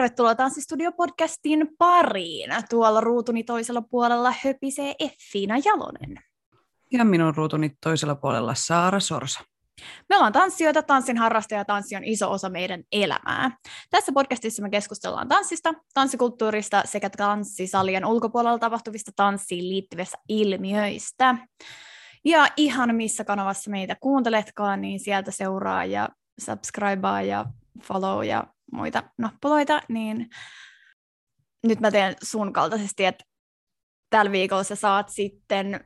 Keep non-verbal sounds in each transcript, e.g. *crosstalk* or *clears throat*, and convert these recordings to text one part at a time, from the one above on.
tervetuloa Tanssistudio-podcastin pariin. Tuolla ruutuni toisella puolella höpisee Effiina Jalonen. Ja minun ruutuni toisella puolella Saara Sorsa. Me ollaan tanssijoita, tanssin harrastaja ja tanssi on iso osa meidän elämää. Tässä podcastissa me keskustellaan tanssista, tanssikulttuurista sekä tanssisalien ulkopuolella tapahtuvista tanssiin liittyvistä ilmiöistä. Ja ihan missä kanavassa meitä kuunteletkaan, niin sieltä seuraa ja subscribea ja follow ja muita nappuloita, niin nyt mä teen sun kaltaisesti, että tällä viikolla sä saat sitten,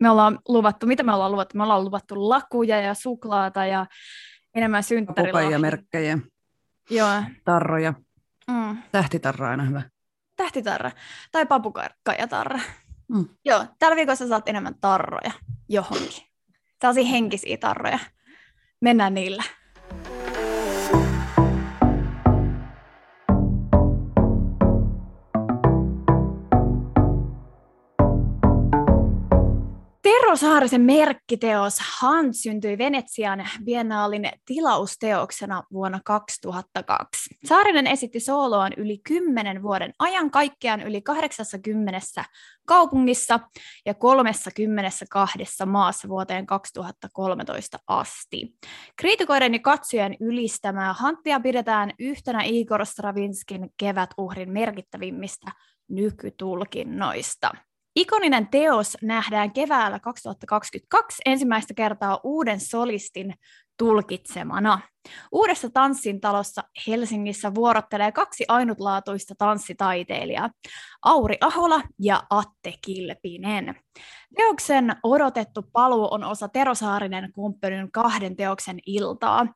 me ollaan luvattu, mitä me ollaan luvattu? Me ollaan luvattu lakuja ja suklaata ja enemmän synttärilahjoja. ja merkkejä. Joo. Tarroja. Mm. Tähtitarra aina hyvä. Tähtitarra. Tai papukajatarra. Mm. Joo, tällä viikolla sä saat enemmän tarroja johonkin. Tällaisia henkisiä tarroja. Mennään niillä. Tero Saarisen merkkiteos Han syntyi Venetsian biennaalin tilausteoksena vuonna 2002. Saarinen esitti sooloaan yli 10 vuoden ajan kaikkiaan yli 80 kaupungissa ja 32 maassa vuoteen 2013 asti. Kriitikoiden ja katsojien ylistämää Hanttia pidetään yhtenä Igor Stravinskin kevätuhrin merkittävimmistä nykytulkinnoista. Ikoninen teos nähdään keväällä 2022 ensimmäistä kertaa uuden solistin tulkitsemana. Uudessa tanssin talossa Helsingissä vuorottelee kaksi ainutlaatuista tanssitaiteilijaa, Auri Ahola ja Atte Kilpinen. Teoksen odotettu paluu on osa Terosaarinen kumppanin kahden teoksen iltaa,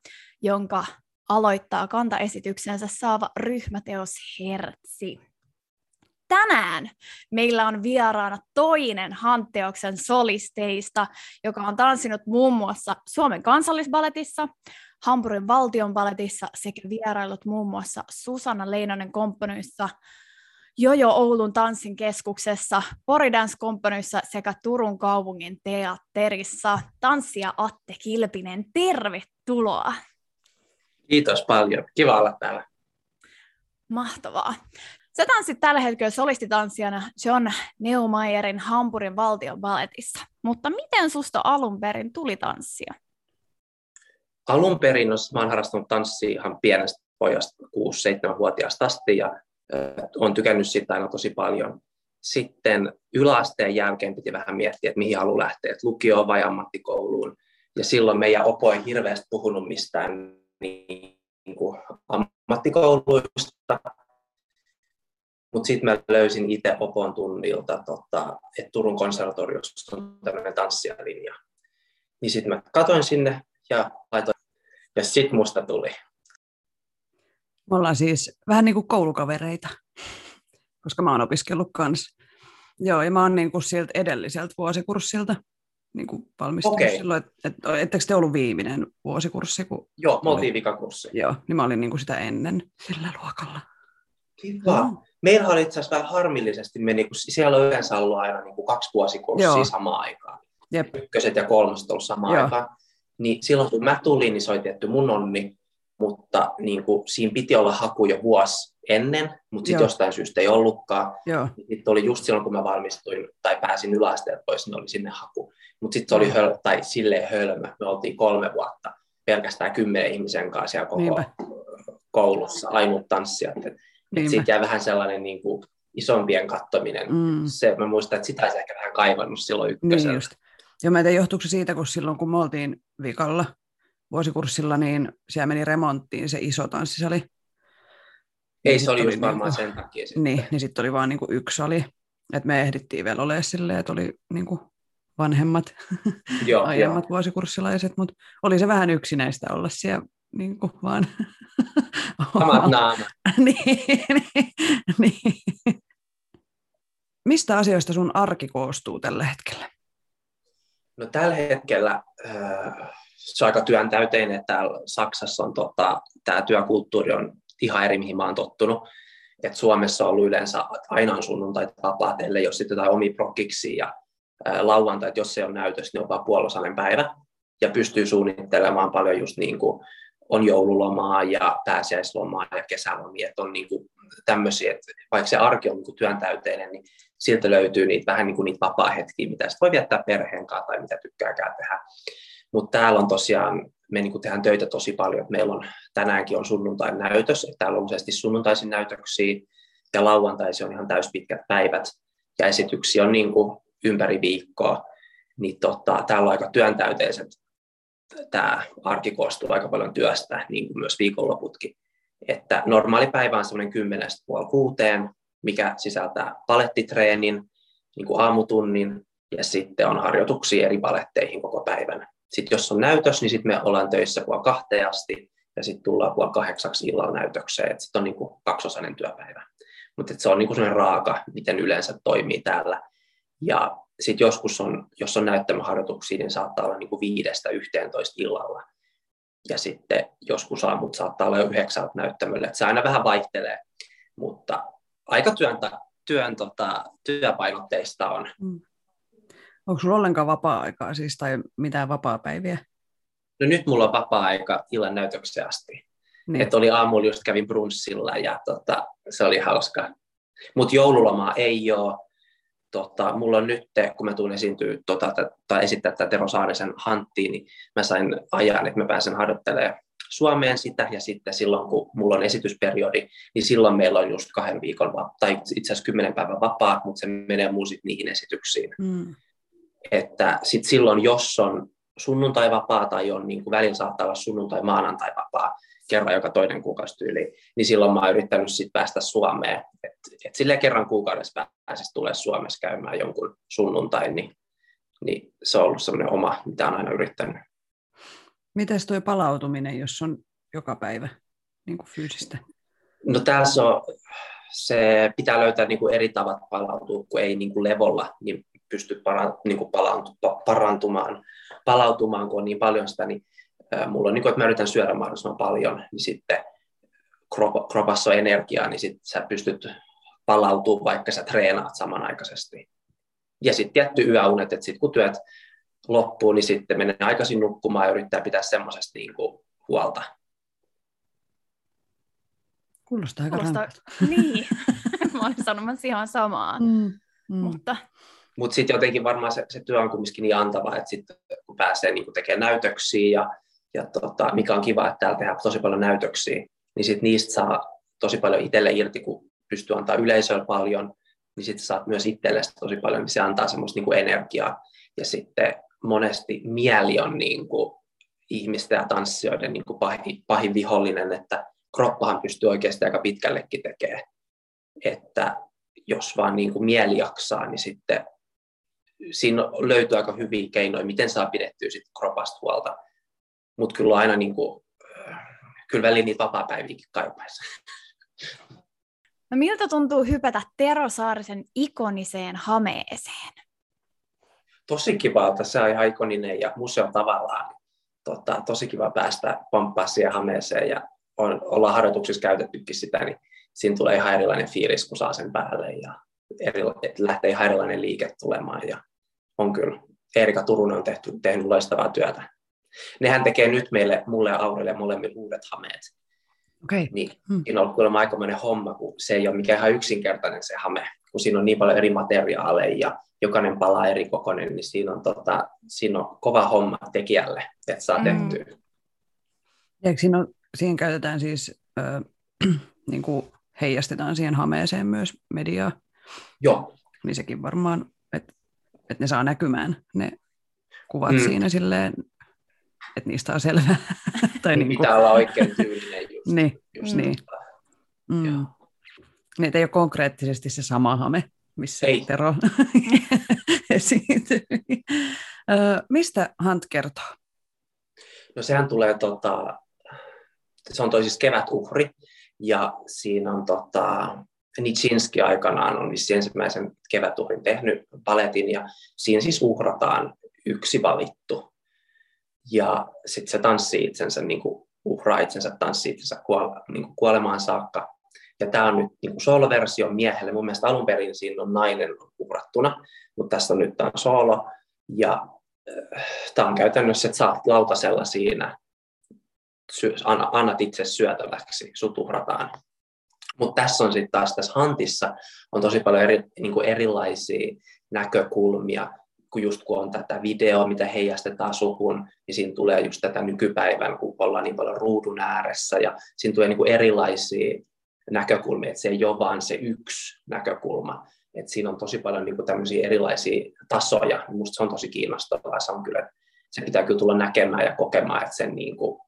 jonka aloittaa kantaesityksensä saava ryhmäteos Hertsi tänään meillä on vieraana toinen Hantteoksen solisteista, joka on tanssinut muun muassa Suomen kansallisbaletissa, Hampurin valtionbaletissa sekä vierailut muun muassa Susanna Leinonen komponyyssa, Jojo Oulun tanssin keskuksessa, Poridance komponyyssa sekä Turun kaupungin teatterissa. Tanssia Atte Kilpinen, tervetuloa! Kiitos paljon, kiva olla täällä. Mahtavaa. Sä tanssit tällä hetkellä solistitanssijana John Neumayerin Hampurin valtion balletissa, mutta miten susta alun perin tuli tanssia? Alun perin no, mä oon harrastanut tanssia ihan pienestä pojasta 6-7-vuotiaasta asti ja olen tykännyt sitä aina tosi paljon. Sitten yläasteen jälkeen piti vähän miettiä, että mihin haluaa lähteä, että lukioon vai ammattikouluun. Ja silloin meidän opo ei hirveästi puhunut mistään niin kuin ammattikouluista, mutta sitten mä löysin itse Opon tunnilta, tota, että Turun konservatoriossa on tämmöinen tanssijalinja. Niin sitten mä katoin sinne ja laitoin, ja sitten musta tuli. Me ollaan siis vähän niin kuin koulukavereita, koska mä oon opiskellut kanssa. Joo, ja mä oon niin kuin sieltä edelliseltä vuosikurssilta niin kuin valmistunut okay. silloin, että et, ettekö te ollut viimeinen vuosikurssi? Kun Joo, me oltiin vikakurssi. Joo, niin mä olin niin kuin sitä ennen sillä luokalla. Kiva. Mm. Meillä oli itse asiassa vähän harmillisesti meni, kun siellä on yleensä ollut aina niin kuin kaksi vuosikurssia Joo. samaan aikaan. Jep. Ykköset ja kolmoset ollut samaan Joo. aikaan. Niin silloin kun mä tulin, niin se oli tietty mun onni, mutta niin kuin, siinä piti olla haku jo vuosi ennen, mutta sitten jostain syystä ei ollutkaan. Sitten oli just silloin, kun mä valmistuin tai pääsin yläasteelta pois, niin oli sinne haku. Mutta sitten se oli höl, tai silleen hölmö. Me oltiin kolme vuotta pelkästään kymmenen ihmisen kanssa siellä koko Niinpä. koulussa, ainut tanssijat. Niin siitä jää vähän sellainen niin kuin, isompien kattominen. Mm. Se, mä muistan, että sitä olisi ehkä vähän kaivannut silloin ykkösellä. Niin just. Ja mä en tiedä, johtuuko se siitä, kun silloin kun me oltiin vikalla vuosikurssilla, niin siellä meni remonttiin se iso tanssisali. Ei, niin se oli just varmaan niinku, sen takia sitten. Niin, niin sitten oli vaan niinku yksi sali. Että me ehdittiin vielä olemaan silleen, että oli niinku vanhemmat, joo, *laughs* aiemmat jo. vuosikurssilaiset, mutta oli se vähän yksinäistä olla siellä niin kuin vaan... *laughs* Samat *laughs* naamat. niin, niin, niin. Mistä asioista sun arki koostuu tällä hetkellä? No tällä hetkellä äh, se on aika työntäyteinen, että täällä Saksassa on tota, tämä työkulttuuri on ihan eri, mihin mä oon tottunut. Et Suomessa on ollut yleensä aina on sunnuntai vapaat, ellei ole sitten jotain omi prokkiksi ja ää, lauantai, että jos se on näytös, niin on vaan puolosainen päivä. Ja pystyy suunnittelemaan paljon just niin kuin on joululomaa ja pääsiäislomaa ja kesälomia, että on niin kuin tämmöisiä, että vaikka se arki on niin työntäyteinen, niin siltä löytyy niitä vähän niin kuin niitä vapaa-hetkiä, mitä sitten voi viettää perheen kanssa tai mitä tykkääkään tehdä. Mutta täällä on tosiaan, me niin tehdään töitä tosi paljon, meillä on tänäänkin on sunnuntain näytös, että täällä on useasti sunnuntaisin näytöksiä ja lauantaisi on ihan täyspitkät päivät ja esityksiä on niin kuin ympäri viikkoa, niin tota, täällä on aika työntäyteiset tämä arki koostuu aika paljon työstä, niin kuin myös viikonloputkin. Että normaali päivä on semmoinen kymmenestä puoli kuuteen, mikä sisältää palettitreenin, niin kuin aamutunnin, ja sitten on harjoituksia eri paletteihin koko päivän. Sitten jos on näytös, niin sitten me ollaan töissä puoli kahteen asti, ja sitten tullaan puoli kahdeksaksi illalla näytökseen. Sitten on niin kuin kaksosainen työpäivä. Mutta se on niin kuin sellainen raaka, miten yleensä toimii täällä. Ja sitten joskus on, jos on näyttämöharjoituksia, niin saattaa olla niin kuin viidestä yhteentoista illalla. Ja sitten joskus aamut saattaa olla jo yhdeksältä näyttämölle. Et se aina vähän vaihtelee, mutta aika työn, työn tota, työpainotteista on. Mm. Onko sulla ollenkaan vapaa-aikaa siis, tai mitään vapaa-päiviä? No nyt mulla on vapaa-aika illan näytökseen asti. Niin. Et oli aamulla just kävin brunssilla ja tota, se oli hauska. Mutta joululomaa ei ole tota, mulla on nyt, kun mä tuun esiintyä tota, tai esittää tätä Tero Saarisen hanttiin, niin mä sain ajan, että mä pääsen harjoittelemaan Suomeen sitä, ja sitten silloin, kun mulla on esitysperiodi, niin silloin meillä on just kahden viikon, tai itse asiassa kymmenen päivän vapaa, mutta se menee muu niihin esityksiin. Mm. Että sit silloin, jos on sunnuntai vapaa tai on niin kuin välillä saattaa olla sunnuntai maanantai vapaa, kerran joka toinen kuukausi tyyli, niin silloin mä oon yrittänyt sit päästä Suomeen. Että et silleen kerran kuukaudessa pääsisi tulee Suomessa käymään jonkun sunnuntai, niin, niin se on ollut semmoinen oma, mitä on aina yrittänyt. Miten tuo palautuminen, jos on joka päivä niin kuin fyysistä? No tässä on, se pitää löytää niin kuin eri tavat palautua, kun ei niin kuin levolla niin pysty para, niin kuin parantumaan, palautumaan, kun on niin paljon sitä, niin mulla on niin kuin, että mä yritän syödä mahdollisimman paljon, niin sitten kropassa on energiaa, niin sitten sä pystyt palautumaan, vaikka sä treenaat samanaikaisesti. Ja sitten tietty yöunet, että sitten kun työt loppuu, niin sitten menee aikaisin nukkumaan ja yrittää pitää semmoisesta niin huolta. Kuulostaa aika Kuulostaa... *laughs* Niin, *laughs* mä olin sanomassa ihan samaa. Mm, mm. Mutta mutta sitten jotenkin varmaan se, se työ on kumminkin niin antava, että sitten kun pääsee niin tekemään näytöksiä ja ja tota, mikä on kiva, että täällä tehdään tosi paljon näytöksiä, niin sit niistä saa tosi paljon itselle irti, kun pystyy antaa yleisölle paljon, niin sitten saat myös itsellesi tosi paljon, niin se antaa semmoista niin kuin energiaa. Ja sitten monesti mieli on niin kuin ihmisten ja tanssijoiden niin kuin pahin, pahin vihollinen, että kroppahan pystyy oikeasti aika pitkällekin tekemään. Että jos vaan niin kuin mieli jaksaa, niin sitten siinä löytyy aika hyviä keinoja, miten saa pidettyä sit kropasta huolta mutta kyllä aina niin kuin, kyllä väliin niitä vapaa-päiviäkin kaipaisi. No miltä tuntuu hypätä Tero Saarisen ikoniseen hameeseen? Tosi kiva, se on ihan ikoninen ja museo tavallaan. Tota, tosi kiva päästä pomppaa siihen hameeseen ja on, ollaan harjoituksissa käytettykin sitä, niin siinä tulee ihan erilainen fiilis, kun saa sen päälle ja eri, lähtee ihan erilainen liike tulemaan ja on kyllä. Erika Turunen on tehty, tehnyt loistavaa työtä Nehän tekee nyt meille, mulle ja Aurelle molemmille uudet hameet. Okay. Niin, hmm. Siinä on ollut kuulemma aikamoinen homma, kun se ei ole mikään ihan yksinkertainen se hame, kun siinä on niin paljon eri materiaaleja ja jokainen palaa eri kokoinen, niin siinä on, tota, siinä on kova homma tekijälle, että saa hmm. tehtyä. Eikö siinä, on, siinä käytetään siis, äh, *clears throat* niin kuin heijastetaan siihen hameeseen myös mediaa? Joo. Niin sekin varmaan, että, että ne saa näkymään ne kuvat mm. siinä silleen että niistä on selvää. *laughs* tai niin, niin pitää olla oikein tyylinen just. niin, just niin. Mm. Niin, ei ole konkreettisesti se sama hame. missä Ei. Tero *laughs* esiintyy. Mistä Hunt kertoo? No sehän tulee, tota, se on toi siis kevätuhri, ja siinä on tota, Nitsinski aikanaan on siis ensimmäisen kevätuhrin tehnyt paletin, ja siinä siis uhrataan yksi valittu. Ja sitten se tanssii itsensä, niin kuin uhraa itsensä, tanssii itsensä kuole, niin kuin kuolemaan saakka. Ja tämä on nyt niin solo-versio miehelle. Mun mielestä alun perin siinä on nainen uhrattuna, mutta tässä on nyt tämä solo. Ja äh, tämä on käytännössä, että saat lautasella siinä, sy- annat itse syötäväksi, sut uhrataan. Mutta tässä on sitten taas tässä hantissa on tosi paljon eri, niin kuin erilaisia näkökulmia, kun just kun on tätä videoa, mitä heijastetaan suhun, niin siinä tulee just tätä nykypäivän, kun ollaan niin paljon ruudun ääressä, ja siinä tulee niin kuin erilaisia näkökulmia, että se ei ole vain se yksi näkökulma, että siinä on tosi paljon niin kuin tämmöisiä erilaisia tasoja, minusta se on tosi kiinnostavaa, se on kyllä, se pitää kyllä tulla näkemään ja kokemaan, että sen, niin kuin,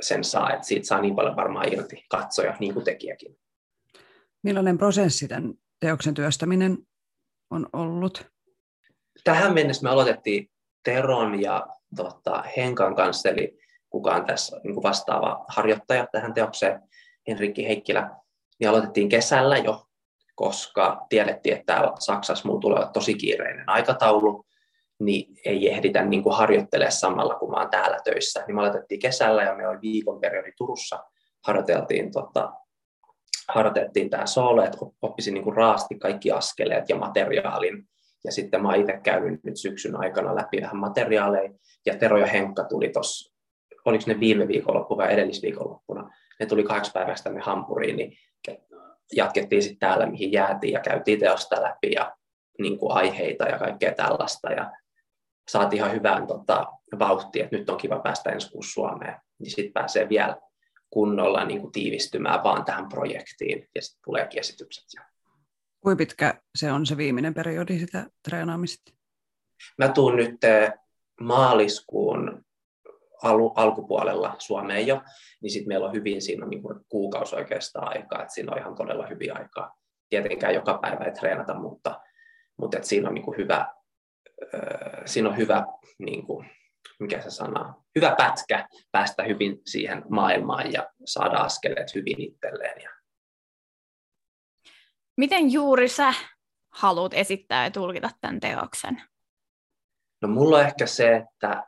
sen saa, että siitä saa niin paljon varmaan irti katsoja, niin kuin tekijäkin. Millainen prosessi tämän teoksen työstäminen on ollut? Tähän mennessä me aloitettiin Teron ja tota, Henkan kanssa, eli kukaan tässä niin kuin vastaava harjoittaja tähän teokseen, Henrikki Heikkilä, niin aloitettiin kesällä jo, koska tiedettiin, että täällä Saksassa mulla tulee tosi kiireinen aikataulu, niin ei ehditä niin kuin harjoittelemaan samalla, kun mä oon täällä töissä. Niin me aloitettiin kesällä ja me oli viikon periodi Turussa, harjoiteltiin, tota, harjoiteltiin tämä soolo, että oppisin niin kuin raasti kaikki askeleet ja materiaalin. Ja sitten mä oon itse käynyt nyt syksyn aikana läpi vähän materiaaleja, ja Tero ja Henkka tuli tuossa, oliko ne viime viikonloppu vai edellisviikonloppuna, ne tuli kaksi päivästä tänne Hampuriin, niin jatkettiin sitten täällä, mihin jäätiin ja käytiin teosta läpi ja niin kuin aiheita ja kaikkea tällaista. Ja saatiin ihan hyvään tota, vauhtia, että nyt on kiva päästä ensi kuussa Suomeen, niin sitten pääsee vielä kunnolla niin kuin tiivistymään vaan tähän projektiin ja sitten tuleekin esitykset. Kuinka pitkä se on se viimeinen periodi sitä treenaamista? Mä tuun nyt eh, maaliskuun al- alkupuolella Suomeen jo, niin sitten meillä on hyvin siinä niin kuin kuukausi oikeastaan aikaa, että siinä on ihan todella hyvin aikaa. Tietenkään joka päivä ei treenata, mutta, mutta että siinä on niin hyvä, äh, siinä on hyvä niin kuin, mikä se sana, hyvä pätkä päästä hyvin siihen maailmaan ja saada askeleet hyvin itselleen. Ja... Miten juuri sä haluat esittää ja tulkita tämän teoksen? No mulla on ehkä se, että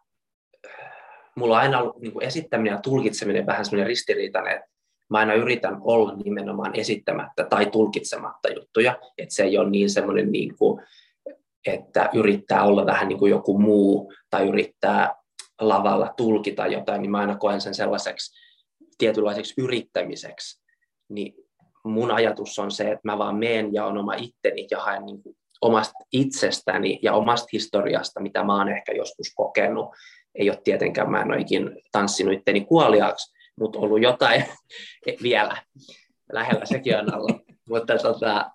mulla on aina ollut niin kuin esittäminen ja tulkitseminen vähän semmoinen ristiriitainen, että mä aina yritän olla nimenomaan esittämättä tai tulkitsematta juttuja, että se ei ole niin semmoinen, niin kuin, että yrittää olla vähän niin kuin joku muu tai yrittää lavalla tulkita jotain, niin mä aina koen sen sellaiseksi tietynlaiseksi yrittämiseksi. Niin mun ajatus on se, että mä vaan meen ja on oma itteni ja haen niin kuin omasta itsestäni ja omasta historiasta, mitä mä oon ehkä joskus kokenut, ei ole tietenkään, mä en ole ikin tanssinut itteni kuoliaaksi, mutta ollut jotain *laughs* vielä lähellä sekin on alla. *laughs* Mutta tota,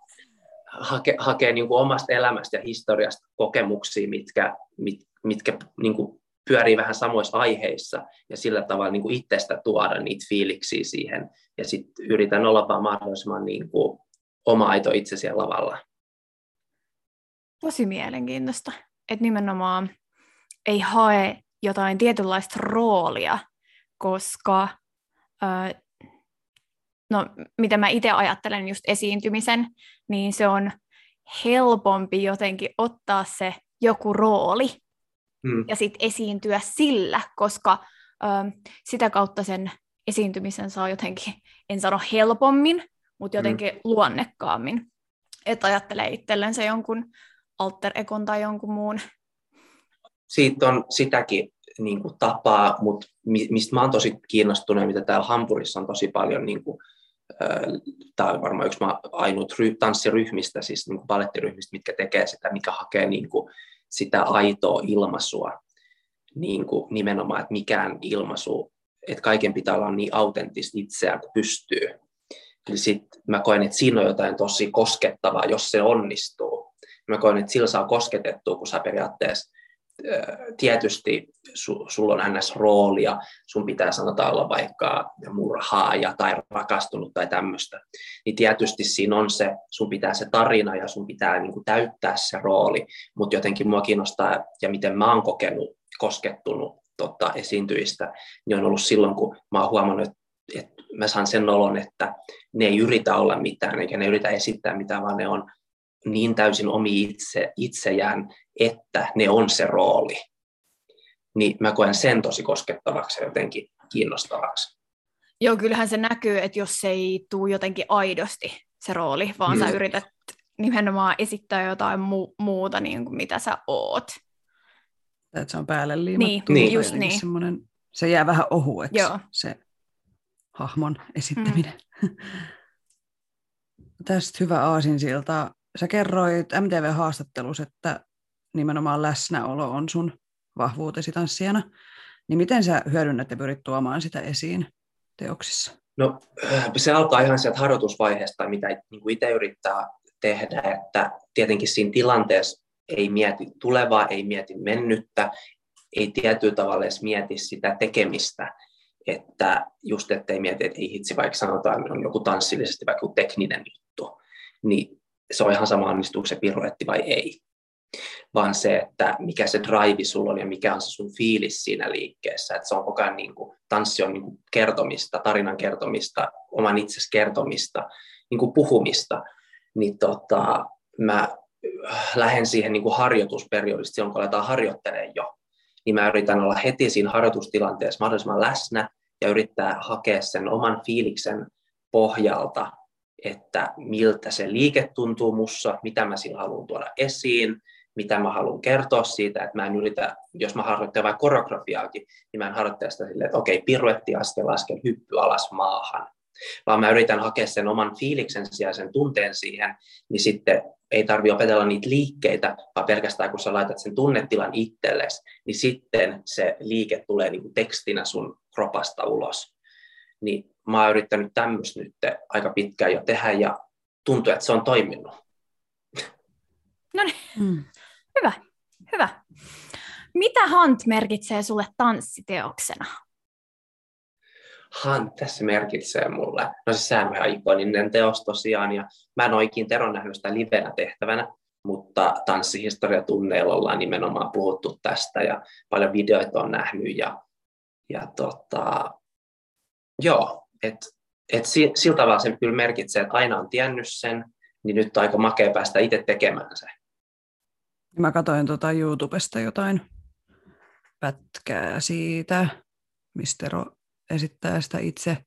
hake, hakee niin kuin omasta elämästä ja historiasta kokemuksia, mitkä, mit, mitkä niin kuin pyörii vähän samoissa aiheissa ja sillä tavalla niin kuin itsestä tuoda niitä fiiliksiä siihen ja sitten yritän olla vaan mahdollisimman niin kuin oma aito itse siellä lavalla. Tosi mielenkiintoista, että nimenomaan ei hae jotain tietynlaista roolia, koska no, mitä mä itse ajattelen just esiintymisen, niin se on helpompi jotenkin ottaa se joku rooli mm. ja sitten esiintyä sillä, koska ö, sitä kautta sen esiintymisen saa jotenkin, en sano helpommin, mutta jotenkin mm. luonnekkaammin. Että ajattelee itsellensä jonkun alter ekon tai jonkun muun siitä on sitäkin niin kuin tapaa, mutta mistä mä oon tosi kiinnostunut, mitä täällä Hampurissa on tosi paljon, niin kuin, tämä on varmaan yksi ainut tanssiryhmistä, siis niin kuin palettiryhmistä, mitkä tekee sitä, mikä hakee niin kuin sitä aitoa ilmaisua, niin kuin nimenomaan, että mikään ilmaisu, että kaiken pitää olla niin autenttista itseään kuin pystyy. Eli sit mä koen, että siinä on jotain tosi koskettavaa, jos se onnistuu. Mä koen, että sillä saa kosketettua, kun sä periaatteessa tietysti su, sulla on ns. roolia, sun pitää sanotaan olla vaikka murhaaja tai rakastunut tai tämmöistä, niin tietysti siinä on se, sun pitää se tarina ja sun pitää niin kuin täyttää se rooli, mutta jotenkin mua kiinnostaa ja miten mä oon kokenut, koskettunut tota, esiintyistä, niin on ollut silloin, kun mä oon huomannut, että, että mä saan sen olon, että ne ei yritä olla mitään, eikä ne yritä esittää mitään, vaan ne on niin täysin omi itse, itsejään, että ne on se rooli. Niin mä koen sen tosi koskettavaksi ja jotenkin kiinnostavaksi. Joo, kyllähän se näkyy, että jos se ei tule jotenkin aidosti se rooli, vaan mm. sä yrität nimenomaan esittää jotain mu- muuta, niin kuin mitä sä oot. Että se on päälle liimattu. Niin, just niin. Se jää vähän ohueksi, Joo. se hahmon esittäminen. Mm. *laughs* Tästä hyvä aasinsilta. Sä kerroit MTV-haastattelussa, että nimenomaan läsnäolo on sun vahvuutesi tanssijana. Niin miten sä hyödynnät ja pyrit tuomaan sitä esiin teoksissa? No se alkaa ihan sieltä harjoitusvaiheesta, mitä niin itse yrittää tehdä, että tietenkin siinä tilanteessa ei mieti tulevaa, ei mieti mennyttä, ei tietyllä tavalla edes mieti sitä tekemistä, että just ettei mieti, että ei hitsi, vaikka sanotaan, on joku tanssillisesti vaikka tekninen juttu, niin se on ihan sama, onnistuuko se piruetti vai ei. Vaan se, että mikä se drive sulla on ja mikä on se sun fiilis siinä liikkeessä. Että se on koko ajan niin kuin, tanssi on niin kuin kertomista, tarinan kertomista, oman itses kertomista, niin kuin puhumista. Niin tota, mä lähden siihen niin kuin harjoitusperiodista silloin, kun aletaan harjoittelemaan jo. Niin mä yritän olla heti siinä harjoitustilanteessa mahdollisimman läsnä ja yrittää hakea sen oman fiiliksen pohjalta että miltä se liike tuntuu mussa, mitä mä sillä haluan tuoda esiin, mitä mä haluan kertoa siitä, että mä en yritä, jos mä harjoittelen vaikka koreografiaakin, niin mä en harjoittele sitä silleen, että okei, piruetti askel askel, hyppy alas maahan, vaan mä yritän hakea sen oman fiiliksen ja sen tunteen siihen, niin sitten ei tarvi opetella niitä liikkeitä, vaan pelkästään kun sä laitat sen tunnetilan itsellesi, niin sitten se liike tulee niin kuin tekstinä sun kropasta ulos. Niin mä oon yrittänyt tämmöistä nyt aika pitkään jo tehdä ja tuntuu, että se on toiminut. No niin, mm. hyvä, hyvä. Mitä Hunt merkitsee sulle tanssiteoksena? Hunt tässä merkitsee mulle. No siis sehän on ihan ikoninen teos tosiaan, ja mä en oikein Teron nähnyt sitä livenä tehtävänä, mutta tanssihistoriatunneilla ollaan nimenomaan puhuttu tästä, ja paljon videoita on nähnyt, ja, ja tota, joo, että et sillä tavalla se kyllä merkitsee, että aina on tiennyt sen, niin nyt on aika makea päästä itse tekemään se. Mä katsoin tuota YouTubesta jotain pätkää siitä, mistä Tero esittää sitä itse,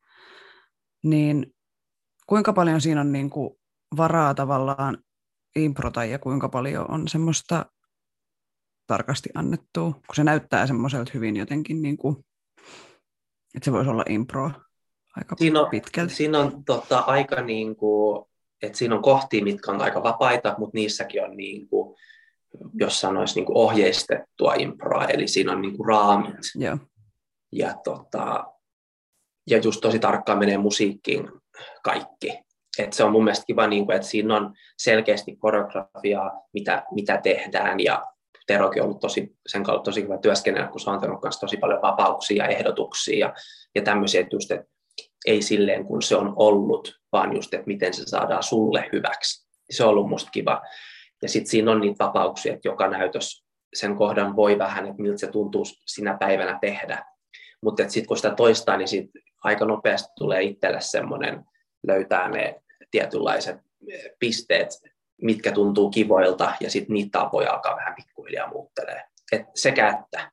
niin kuinka paljon siinä on niin kuin varaa tavallaan improta ja kuinka paljon on semmoista tarkasti annettua, kun se näyttää semmoiselta hyvin jotenkin, niin kuin, että se voisi olla impro aika siinä on, pitkälti. Siinä on tota, aika niin kuin, että siinä on kohtia, mitkä on aika vapaita, mutta niissäkin on niin kuin, jos sanoisi niin kuin ohjeistettua improa, eli siinä on niin kuin raamit. Yeah. Ja, tota, ja just tosi tarkkaan menee musiikkiin kaikki. Et se on mun mielestä kiva, niin kuin, että siinä on selkeästi koreografiaa, mitä, mitä tehdään, ja Terokin on ollut tosi, sen kautta tosi hyvä työskennellä, kun se on antanut tosi paljon vapauksia ja ehdotuksia ja, ja tämmöisiä, että just, että ei silleen, kun se on ollut, vaan just, että miten se saadaan sulle hyväksi. Se on ollut musta kiva. Ja sitten siinä on niitä vapauksia, että joka näytös sen kohdan voi vähän, että miltä se tuntuu sinä päivänä tehdä. Mutta sitten kun sitä toistaa, niin sit aika nopeasti tulee itselle semmoinen, löytää ne tietynlaiset pisteet, mitkä tuntuu kivoilta, ja sitten niitä tapoja alkaa vähän pikkuhiljaa muuttelee. Et sekä että.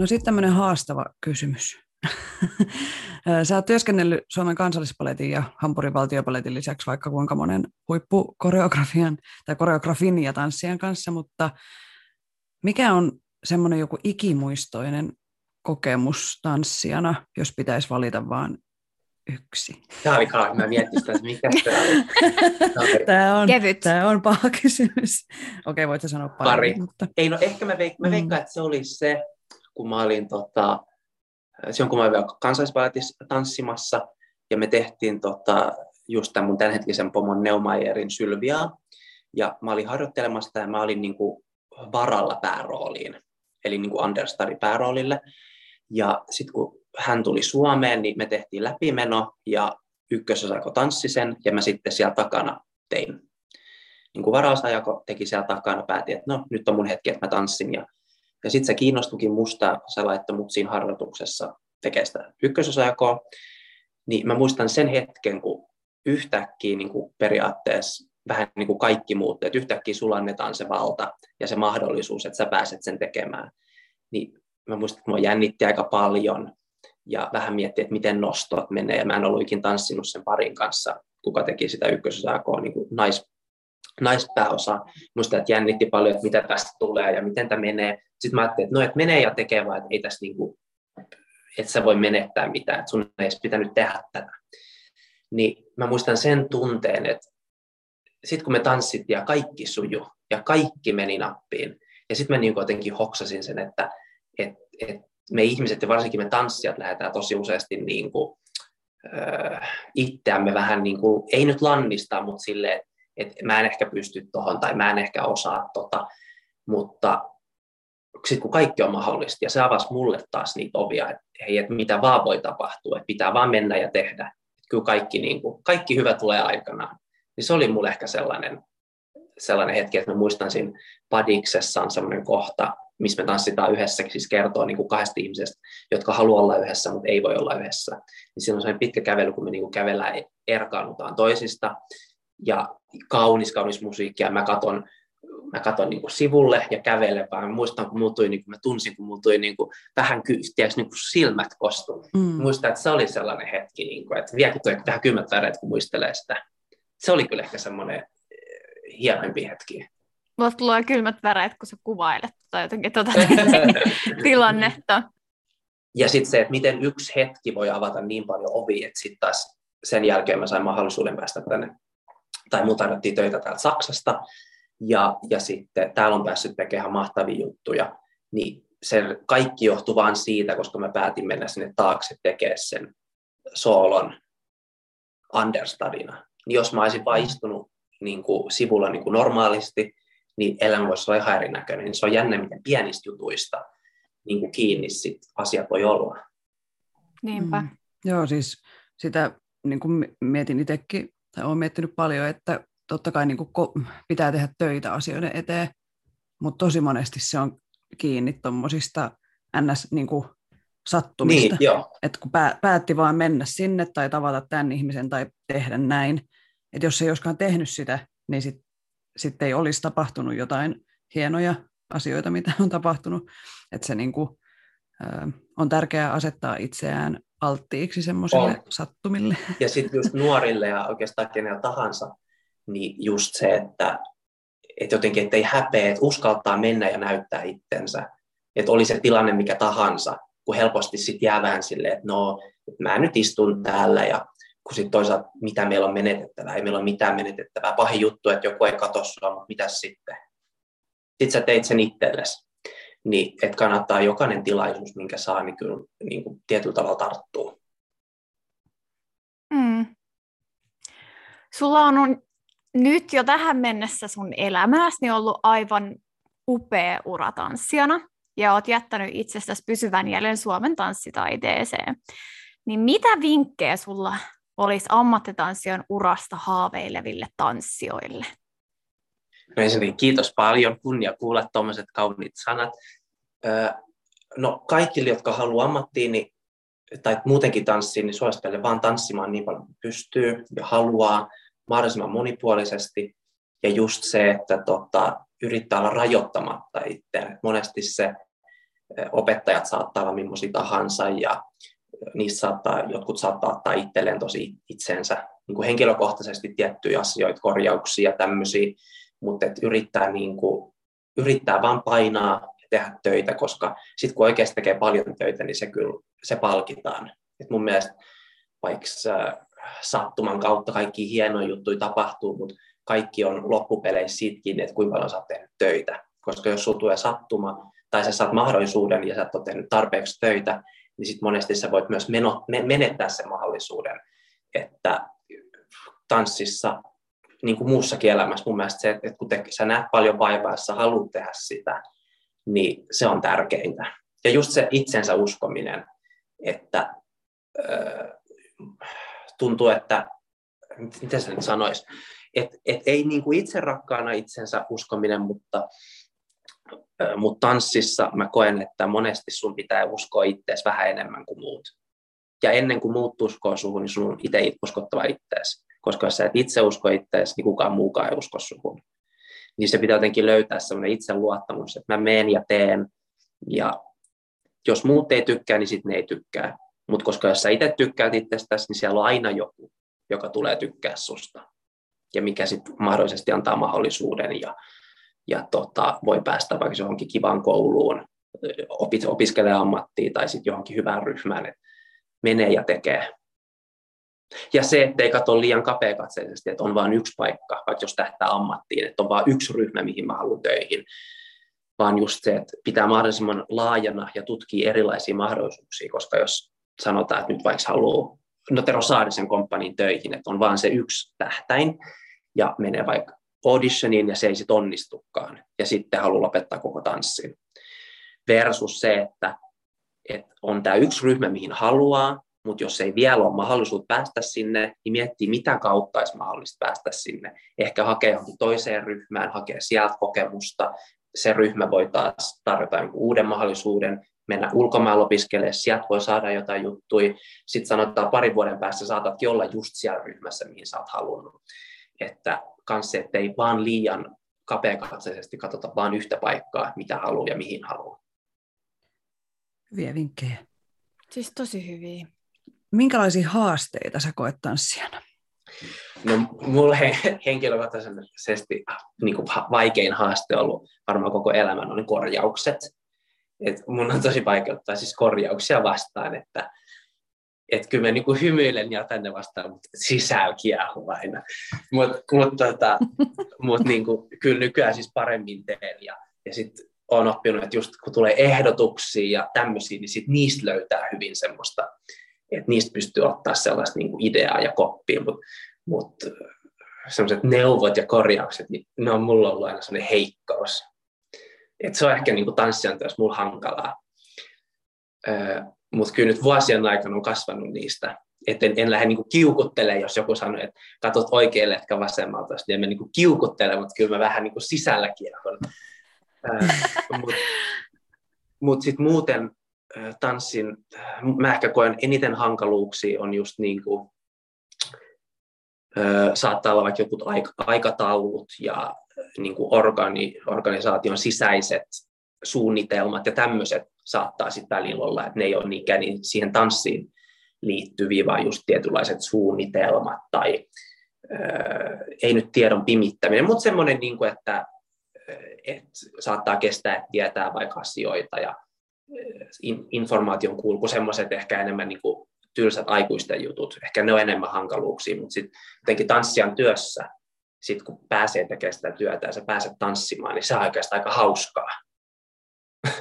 No sitten tämmöinen haastava kysymys. *laughs* Sä oot työskennellyt Suomen kansallispaletin ja Hampurin valtiopaletin lisäksi vaikka kuinka monen huippukoreografian tai koreografin ja tanssijan kanssa, mutta mikä on semmoinen joku ikimuistoinen kokemus tanssijana, jos pitäisi valita vain yksi? Tämä oli kai, mä mietin sitä, että mikä tämä oli. *laughs* Tämä on, Kevyt. Tämä on paha kysymys. Okei, voit sanoa pari. pari. Mutta... Ei, no ehkä mä, veik- mä mm. veikkaan, että se oli se, kun mä olin tota, se on kun mä olin vielä tanssimassa, ja me tehtiin tota, just tämän mun tämänhetkisen pomon Neumayerin Sylviaa, ja mä olin harjoittelemassa ja mä olin niin kuin varalla päärooliin, eli niin kuin understudy pääroolille, ja sitten kun hän tuli Suomeen, niin me tehtiin läpimeno, ja ykkösosako tanssi sen, ja mä sitten siellä takana tein. Niin kuin varausajako teki siellä takana, päätin, että no nyt on mun hetki, että mä tanssin, ja ja sitten se kiinnostukin musta, se laittoi mut siinä harjoituksessa tekemään sitä ykkösosajakoa. Niin mä muistan sen hetken, kun yhtäkkiä niin kuin periaatteessa vähän niin kuin kaikki muuttuu, että yhtäkkiä sulannetaan se valta ja se mahdollisuus, että sä pääset sen tekemään. Niin mä muistan, että mua jännitti aika paljon ja vähän miettiä, että miten nostot menee. Ja mä en ollut ikin tanssinut sen parin kanssa, kuka teki sitä ykkösosajakoa niin kuin nais, naispääosa. Muista, että jännitti paljon, että mitä tästä tulee ja miten tämä menee. Sitten mä ajattelin, että no, että menee ja tekee, vaan että ei tässä niin kuin, että sä voi menettää mitään, että sun ei pitänyt tehdä tätä. Niin mä muistan sen tunteen, että sitten kun me tanssittiin ja kaikki suju ja kaikki meni nappiin, ja sitten mä niin jotenkin hoksasin sen, että et, et me ihmiset ja varsinkin me tanssijat lähdetään tosi useasti niin kuin, äh, itseämme vähän, niin kuin, ei nyt lannistaa, mutta silleen, että mä en ehkä pysty tuohon tai mä en ehkä osaa tota, mutta sitten kun kaikki on mahdollista, ja se avasi mulle taas niitä ovia, että hei, että mitä vaan voi tapahtua, että pitää vaan mennä ja tehdä. Että kyllä kaikki, niin kuin, kaikki hyvä tulee aikanaan. Niin se oli mulle ehkä sellainen, sellainen hetki, että mä muistan siinä Padiksessa on sellainen kohta, missä me tanssitaan yhdessä, siis kertoo niin kuin kahdesta ihmisestä, jotka haluaa olla yhdessä, mutta ei voi olla yhdessä. Niin siinä on sellainen pitkä kävely, kun me niin kuin kävellään, erkaannutaan toisista, ja kaunis, kaunis musiikki, ja mä katson mä katson niin kuin sivulle ja kävelen, vaan mä muistan, kun muutui, niin kuin mä tunsin, kun muutui niin kuin vähän tiiäks, niin kuin silmät kostu. Mm. Muistan, että se oli sellainen hetki, niin kuin, että vieläkin tulee vähän kymmentä väreet, kun muistelee sitä. Se oli kyllä ehkä semmoinen eh, hienoimpi hetki. Mulla tulee kylmät väreet, kun sä kuvailet tai jotenkin tuota *laughs* tilannetta. Ja sitten se, että miten yksi hetki voi avata niin paljon ovi, että sitten taas sen jälkeen mä sain mahdollisuuden päästä tänne, tai mut annettiin töitä täältä Saksasta, ja, ja sitten täällä on päässyt tekemään mahtavia juttuja, niin se kaikki johtuu vain siitä, koska mä päätin mennä sinne taakse tekemään sen soolon understudina. Niin jos mä olisin vain istunut niin kuin sivulla niin kuin normaalisti, niin elämä voisi olla ihan erinäköinen. Niin se on jännä, miten pienistä jutuista niin kuin kiinni sit asiat voi olla. Niinpä. Mm. Joo, siis sitä niin kuin mietin itsekin, tai olen miettinyt paljon, että totta kai niin kuin pitää tehdä töitä asioiden eteen, mutta tosi monesti se on kiinni tuommoisista ns. Niin kuin sattumista. Niin, joo. että kun päätti vaan mennä sinne tai tavata tämän ihmisen tai tehdä näin, että jos ei olisikaan tehnyt sitä, niin sitten sit ei olisi tapahtunut jotain hienoja asioita, mitä on tapahtunut. Että se niin kuin, on tärkeää asettaa itseään alttiiksi semmoisille sattumille. Ja sitten just nuorille ja oikeastaan kenellä tahansa, niin just se, että, että jotenkin ettei häpeä, että uskaltaa mennä ja näyttää itsensä. Että oli se tilanne mikä tahansa, kun helposti sitten jää vähän silleen, että no, että mä nyt istun täällä ja kun sitten toisaalta mitä meillä on menetettävää, ei meillä ole mitään menetettävää. Pahin juttu, että joku ei katso sua, mutta mitä sitten? Sitten sä teit sen itsellesi. Niin, että kannattaa jokainen tilaisuus, minkä saa, niin kyllä niin kuin tietyllä tavalla tarttuu. Mm. Sulla on nyt jo tähän mennessä sun elämässäni ollut aivan upea ura tanssijana ja oot jättänyt itsestäsi pysyvän jäljen Suomen tanssitaiteeseen. Niin mitä vinkkejä sulla olisi ammattitanssijan urasta haaveileville tanssijoille? No ensinnäkin kiitos paljon, kunnia kuulla tuommoiset kauniit sanat. no kaikille, jotka haluaa ammattiin niin, tai muutenkin tanssiin, niin suosittelen vaan tanssimaan niin paljon kuin pystyy ja haluaa mahdollisimman monipuolisesti. Ja just se, että tota, yrittää olla rajoittamatta itseään. Monesti se opettajat saattaa olla millaisia tahansa ja niissä saattaa, jotkut saattaa ottaa itselleen tosi itsensä niin kuin henkilökohtaisesti tiettyjä asioita, korjauksia ja tämmöisiä, mutta et yrittää, niin kuin, yrittää vaan painaa ja tehdä töitä, koska sitten kun oikeasti tekee paljon töitä, niin se kyllä se palkitaan. Et mun mielestä vaikka sattuman kautta kaikki hienoja juttuja tapahtuu, mutta kaikki on loppupeleissä siitäkin, että kuinka paljon sä oot tehnyt töitä. Koska jos sulla tulee sattuma, tai sä saat mahdollisuuden ja sä ole tehnyt tarpeeksi töitä, niin sitten monesti sä voit myös menettää sen mahdollisuuden, että tanssissa, niin kuin muussakin elämässä, mun mielestä se, että kun te, sä näet paljon vaivaa, sä haluat tehdä sitä, niin se on tärkeintä. Ja just se itsensä uskominen, että äh, tuntuu, että, miten se nyt sanoisi, että et ei niin kuin itse rakkaana itsensä uskominen, mutta mutta tanssissa mä koen, että monesti sun pitää uskoa ittees vähän enemmän kuin muut. Ja ennen kuin muut uskoo suhun, niin sun on itse uskottava ittees. Koska jos sä et itse usko ittees, niin kukaan muukaan ei usko suhun. Niin se pitää jotenkin löytää semmoinen itseluottamus, että mä meen ja teen. Ja jos muut ei tykkää, niin sitten ne ei tykkää. Mutta koska jos sä itse tykkäät itsestäsi, niin siellä on aina joku, joka tulee tykkää susta. Ja mikä sitten mahdollisesti antaa mahdollisuuden ja ja tota, voi päästä vaikka johonkin kivaan kouluun, opis, opiskelee ammattiin tai sitten johonkin hyvään ryhmään, että menee ja tekee. Ja se, ettei katso liian kapeakatseisesti, että on vain yksi paikka, vaikka jos tähtää ammattiin, että on vain yksi ryhmä, mihin mä haluan töihin, vaan just se, että pitää mahdollisimman laajana ja tutkii erilaisia mahdollisuuksia, koska jos sanotaan, että nyt vaikka haluaa Notero Saarisen komppanin töihin, että on vain se yksi tähtäin ja menee vaikka auditioniin ja se ei sitten onnistukaan ja sitten haluaa lopettaa koko tanssin. Versus se, että, että on tämä yksi ryhmä, mihin haluaa, mutta jos ei vielä ole mahdollisuus päästä sinne, niin miettii, mitä kautta olisi mahdollista päästä sinne. Ehkä hakea johonkin toiseen ryhmään, hakea sieltä kokemusta. Se ryhmä voi taas tarjota jonkun uuden mahdollisuuden, mennä ulkomailla opiskelemaan, sieltä voi saada jotain juttuja. Sitten sanotaan parin vuoden päästä saatatkin olla just siellä ryhmässä, mihin sä oot halunnut. Että kanssa, ei vaan liian kapeakatseisesti katsota vaan yhtä paikkaa, mitä haluaa ja mihin haluaa. Hyviä vinkkejä. Siis tosi hyviä. Minkälaisia haasteita sä koet tanssijana? No, mulle henkilökohtaisesti niin kuin vaikein haaste on ollut varmaan koko elämän on korjaukset. Et mun on tosi vaikea ottaa siis korjauksia vastaan, että että kyllä mä niinku hymyilen ja tänne vastaan, mutta sisällä kiehuu aina. Mutta mut, tota, *laughs* mut niinku, kyllä nykyään siis paremmin teen ja, ja sitten olen oppinut, että just kun tulee ehdotuksia ja tämmöisiä, niin sit niistä löytää hyvin semmoista, että niistä pystyy ottaa sellaista niinku ideaa ja koppia, mutta mut, semmoiset neuvot ja korjaukset, niin ne on mulla ollut aina sellainen heikkous. Et se on ehkä niinku tanssijan mulla hankalaa. Öö, mutta kyllä nyt vuosien aikana on kasvanut niistä. Et en, en lähde niinku kiukuttele, jos joku sanoo, että katsot oikealle etkä vasemmalta, niin en mä niinku kiukuttele, mutta kyllä mä vähän niinku sisällä kiekon. mutta mut sitten muuten tanssin, mä ehkä koen eniten hankaluuksia on just niin kuin, saattaa olla vaikka jotkut aikataulut ja niin kuin organi, organisaation sisäiset suunnitelmat ja tämmöiset saattaa sitten välillä olla, että ne ei ole niinkään niin siihen tanssiin liittyviä, vaan just tietynlaiset suunnitelmat tai äh, ei nyt tiedon pimittäminen, mutta semmoinen, niin kuin, että, että saattaa kestää, että tietää vaikka asioita ja informaation kulku, semmoiset ehkä enemmän niin kuin tylsät aikuisten jutut, ehkä ne on enemmän hankaluuksia, mutta sitten jotenkin tanssijan työssä, sit kun pääsee tekemään sitä työtä ja sä pääset tanssimaan, niin se on oikeastaan aika hauskaa *laughs*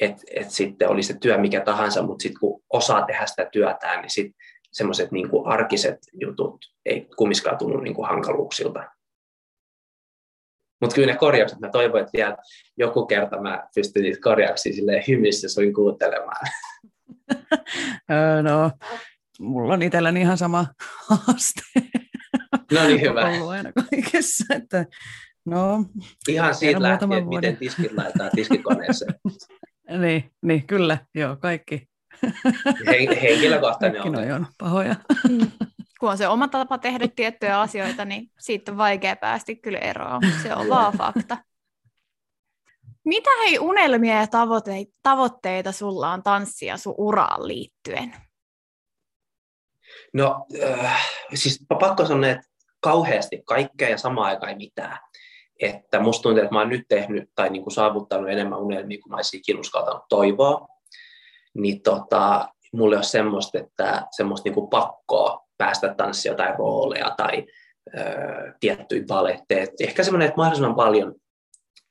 että et sitten oli se työ mikä tahansa, mutta sitten kun osaa tehdä sitä työtään, niin sitten semmoiset niin arkiset jutut ei kumminkaan tunnu niin hankaluuksilta. Mutta kyllä ne korjaukset, mä toivon, että vielä joku kerta mä pystyn niitä korjauksia silleen hymissä suin kuuntelemaan. *laughs* no, mulla on itselläni ihan sama haaste. No niin, hyvä. Ollut aina kaikessa, että no. Ihan siitä lähtien, että miten tiskit laitetaan tiskikoneeseen. *laughs* Niin, niin kyllä, joo, kaikki. Hen, henkilökohtainen kaikki on. on pahoja. Kun on se oma tapa tehdä tiettyjä asioita, niin siitä on vaikea päästä kyllä eroon. Se on vaan fakta. Mitä hei unelmia ja tavoitteita, tavoitteita sulla on tanssia sun uraan liittyen? No äh, siis pakko sanoa, että kauheasti kaikkea ja samaan aikaan ei mitään. että musta tuntuu, että mä oon nyt tehnyt tai niin kuin saavuttanut enemmän unelmia kuin mä olisin ikinä uskaltanut toivoa, niin tota, mulla ei ole semmoista, että semmoista niin kuin pakkoa päästä tanssia tai rooleja tai ö, tiettyjä paletteja. Ehkä semmoinen, että mahdollisimman paljon,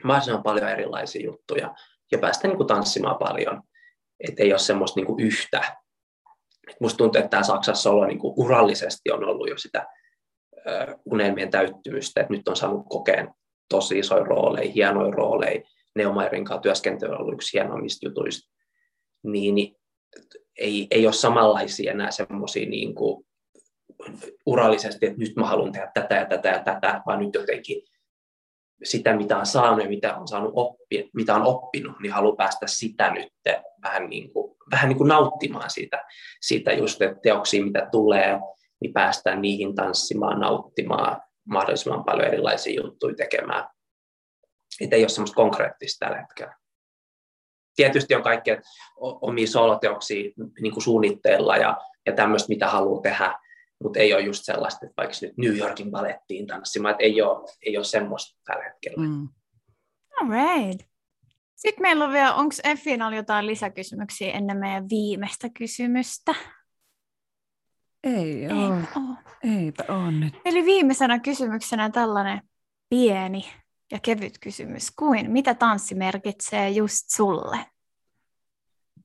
mahdollisimman paljon erilaisia juttuja ja päästä niin kuin tanssimaan paljon. Että ei ole semmoista niin kuin yhtä. Et musta tuntuu, että tämä Saksassa olo niin kuin urallisesti on ollut jo sitä ö, unelmien täyttymystä, että nyt on saanut kokeen tosi isoja rooleja, hienoja rooleja. Neomairin kanssa työskentely on ollut yksi hienoimmista jutuista. Niin, niin ei, ei ole samanlaisia enää semmoisia niin urallisesti, että nyt mä haluan tehdä tätä ja tätä ja tätä, vaan nyt jotenkin sitä, mitä on saanut ja mitä on, saanut oppi, mitä on oppinut, niin haluan päästä sitä nyt vähän, niin kuin, vähän niin kuin nauttimaan siitä, siitä just, että teoksia, mitä tulee, niin päästään niihin tanssimaan, nauttimaan, mahdollisimman paljon erilaisia juttuja tekemään. Että ei ole semmoista konkreettista tällä hetkellä. Tietysti on kaikkea omia soloteoksia niin kuin suunnitteilla ja, ja tämmöistä, mitä haluaa tehdä, mutta ei ole just sellaista, että vaikka nyt New Yorkin balettiin tanssimaan, että ei ole, ei ole semmoista tällä hetkellä. Mm. All right. Sitten meillä on vielä, onko Effiin jotain lisäkysymyksiä ennen meidän viimeistä kysymystä? Ei ole. ole. Eipä ole nyt. Eli viimeisenä kysymyksenä tällainen pieni ja kevyt kysymys kuin, mitä tanssi merkitsee just sulle?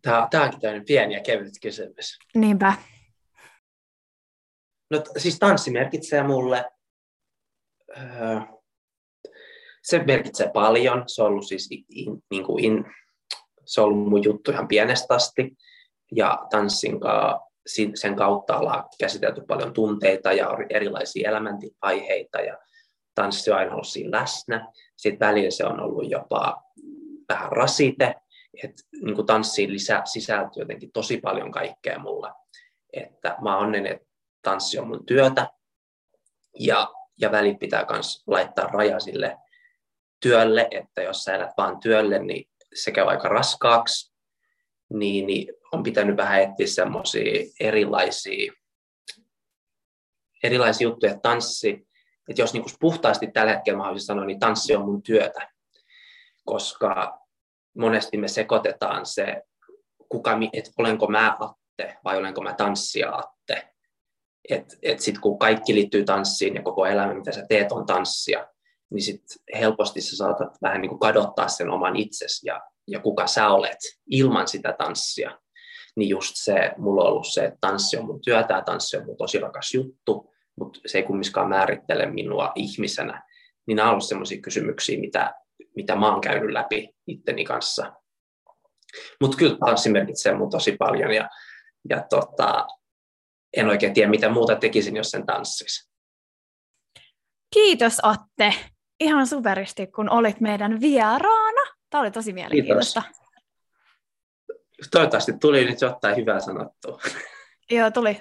Tämä, tämä onkin tämmöinen pieni ja kevyt kysymys. Niinpä. No siis tanssi merkitsee mulle, öö, se merkitsee paljon, se on ollut siis in, niin kuin in, se on ollut mun juttu ihan pienestä asti, ja tanssin sen kautta ollaan käsitelty paljon tunteita ja erilaisia elämänvaiheita, ja tanssi on aina ollut siinä läsnä. Sitten välillä se on ollut jopa vähän rasite, että niin tanssiin lisä, sisältyy jotenkin tosi paljon kaikkea mulla. Että mä onnen, että tanssi on mun työtä ja, ja välit pitää myös laittaa raja sille työlle, että jos sä elät vaan työlle, niin se käy aika raskaaksi, niin, niin on pitänyt vähän etsiä semmoisia erilaisia, erilaisia juttuja, tanssi, että jos niin puhtaasti tällä hetkellä mä haluaisin sanoa, niin tanssi on mun työtä, koska monesti me sekoitetaan se, kuka, että olenko mä Atte vai olenko mä tanssija Atte. Että et sitten kun kaikki liittyy tanssiin ja koko elämä, mitä sä teet, on tanssia, niin sit helposti sä saatat vähän niin kuin kadottaa sen oman itsesi ja, ja kuka sä olet ilman sitä tanssia. Niin just se, mulla on ollut se, että tanssi on mun työtä ja tanssi on mun tosi rakas juttu, mutta se ei kumminkaan määrittele minua ihmisenä. Niin nämä on ollut sellaisia kysymyksiä, mitä, mitä mä oon käynyt läpi itteni kanssa. Mutta kyllä tanssi merkitsee mun tosi paljon ja, ja tota, en oikein tiedä, mitä muuta tekisin, jos sen tanssisi. Kiitos Atte. Ihan superisti, kun olit meidän vieraana. Tämä oli tosi mielenkiintoista. Kiitos. Toivottavasti tuli nyt jotain hyvää sanottua. Joo, tuli.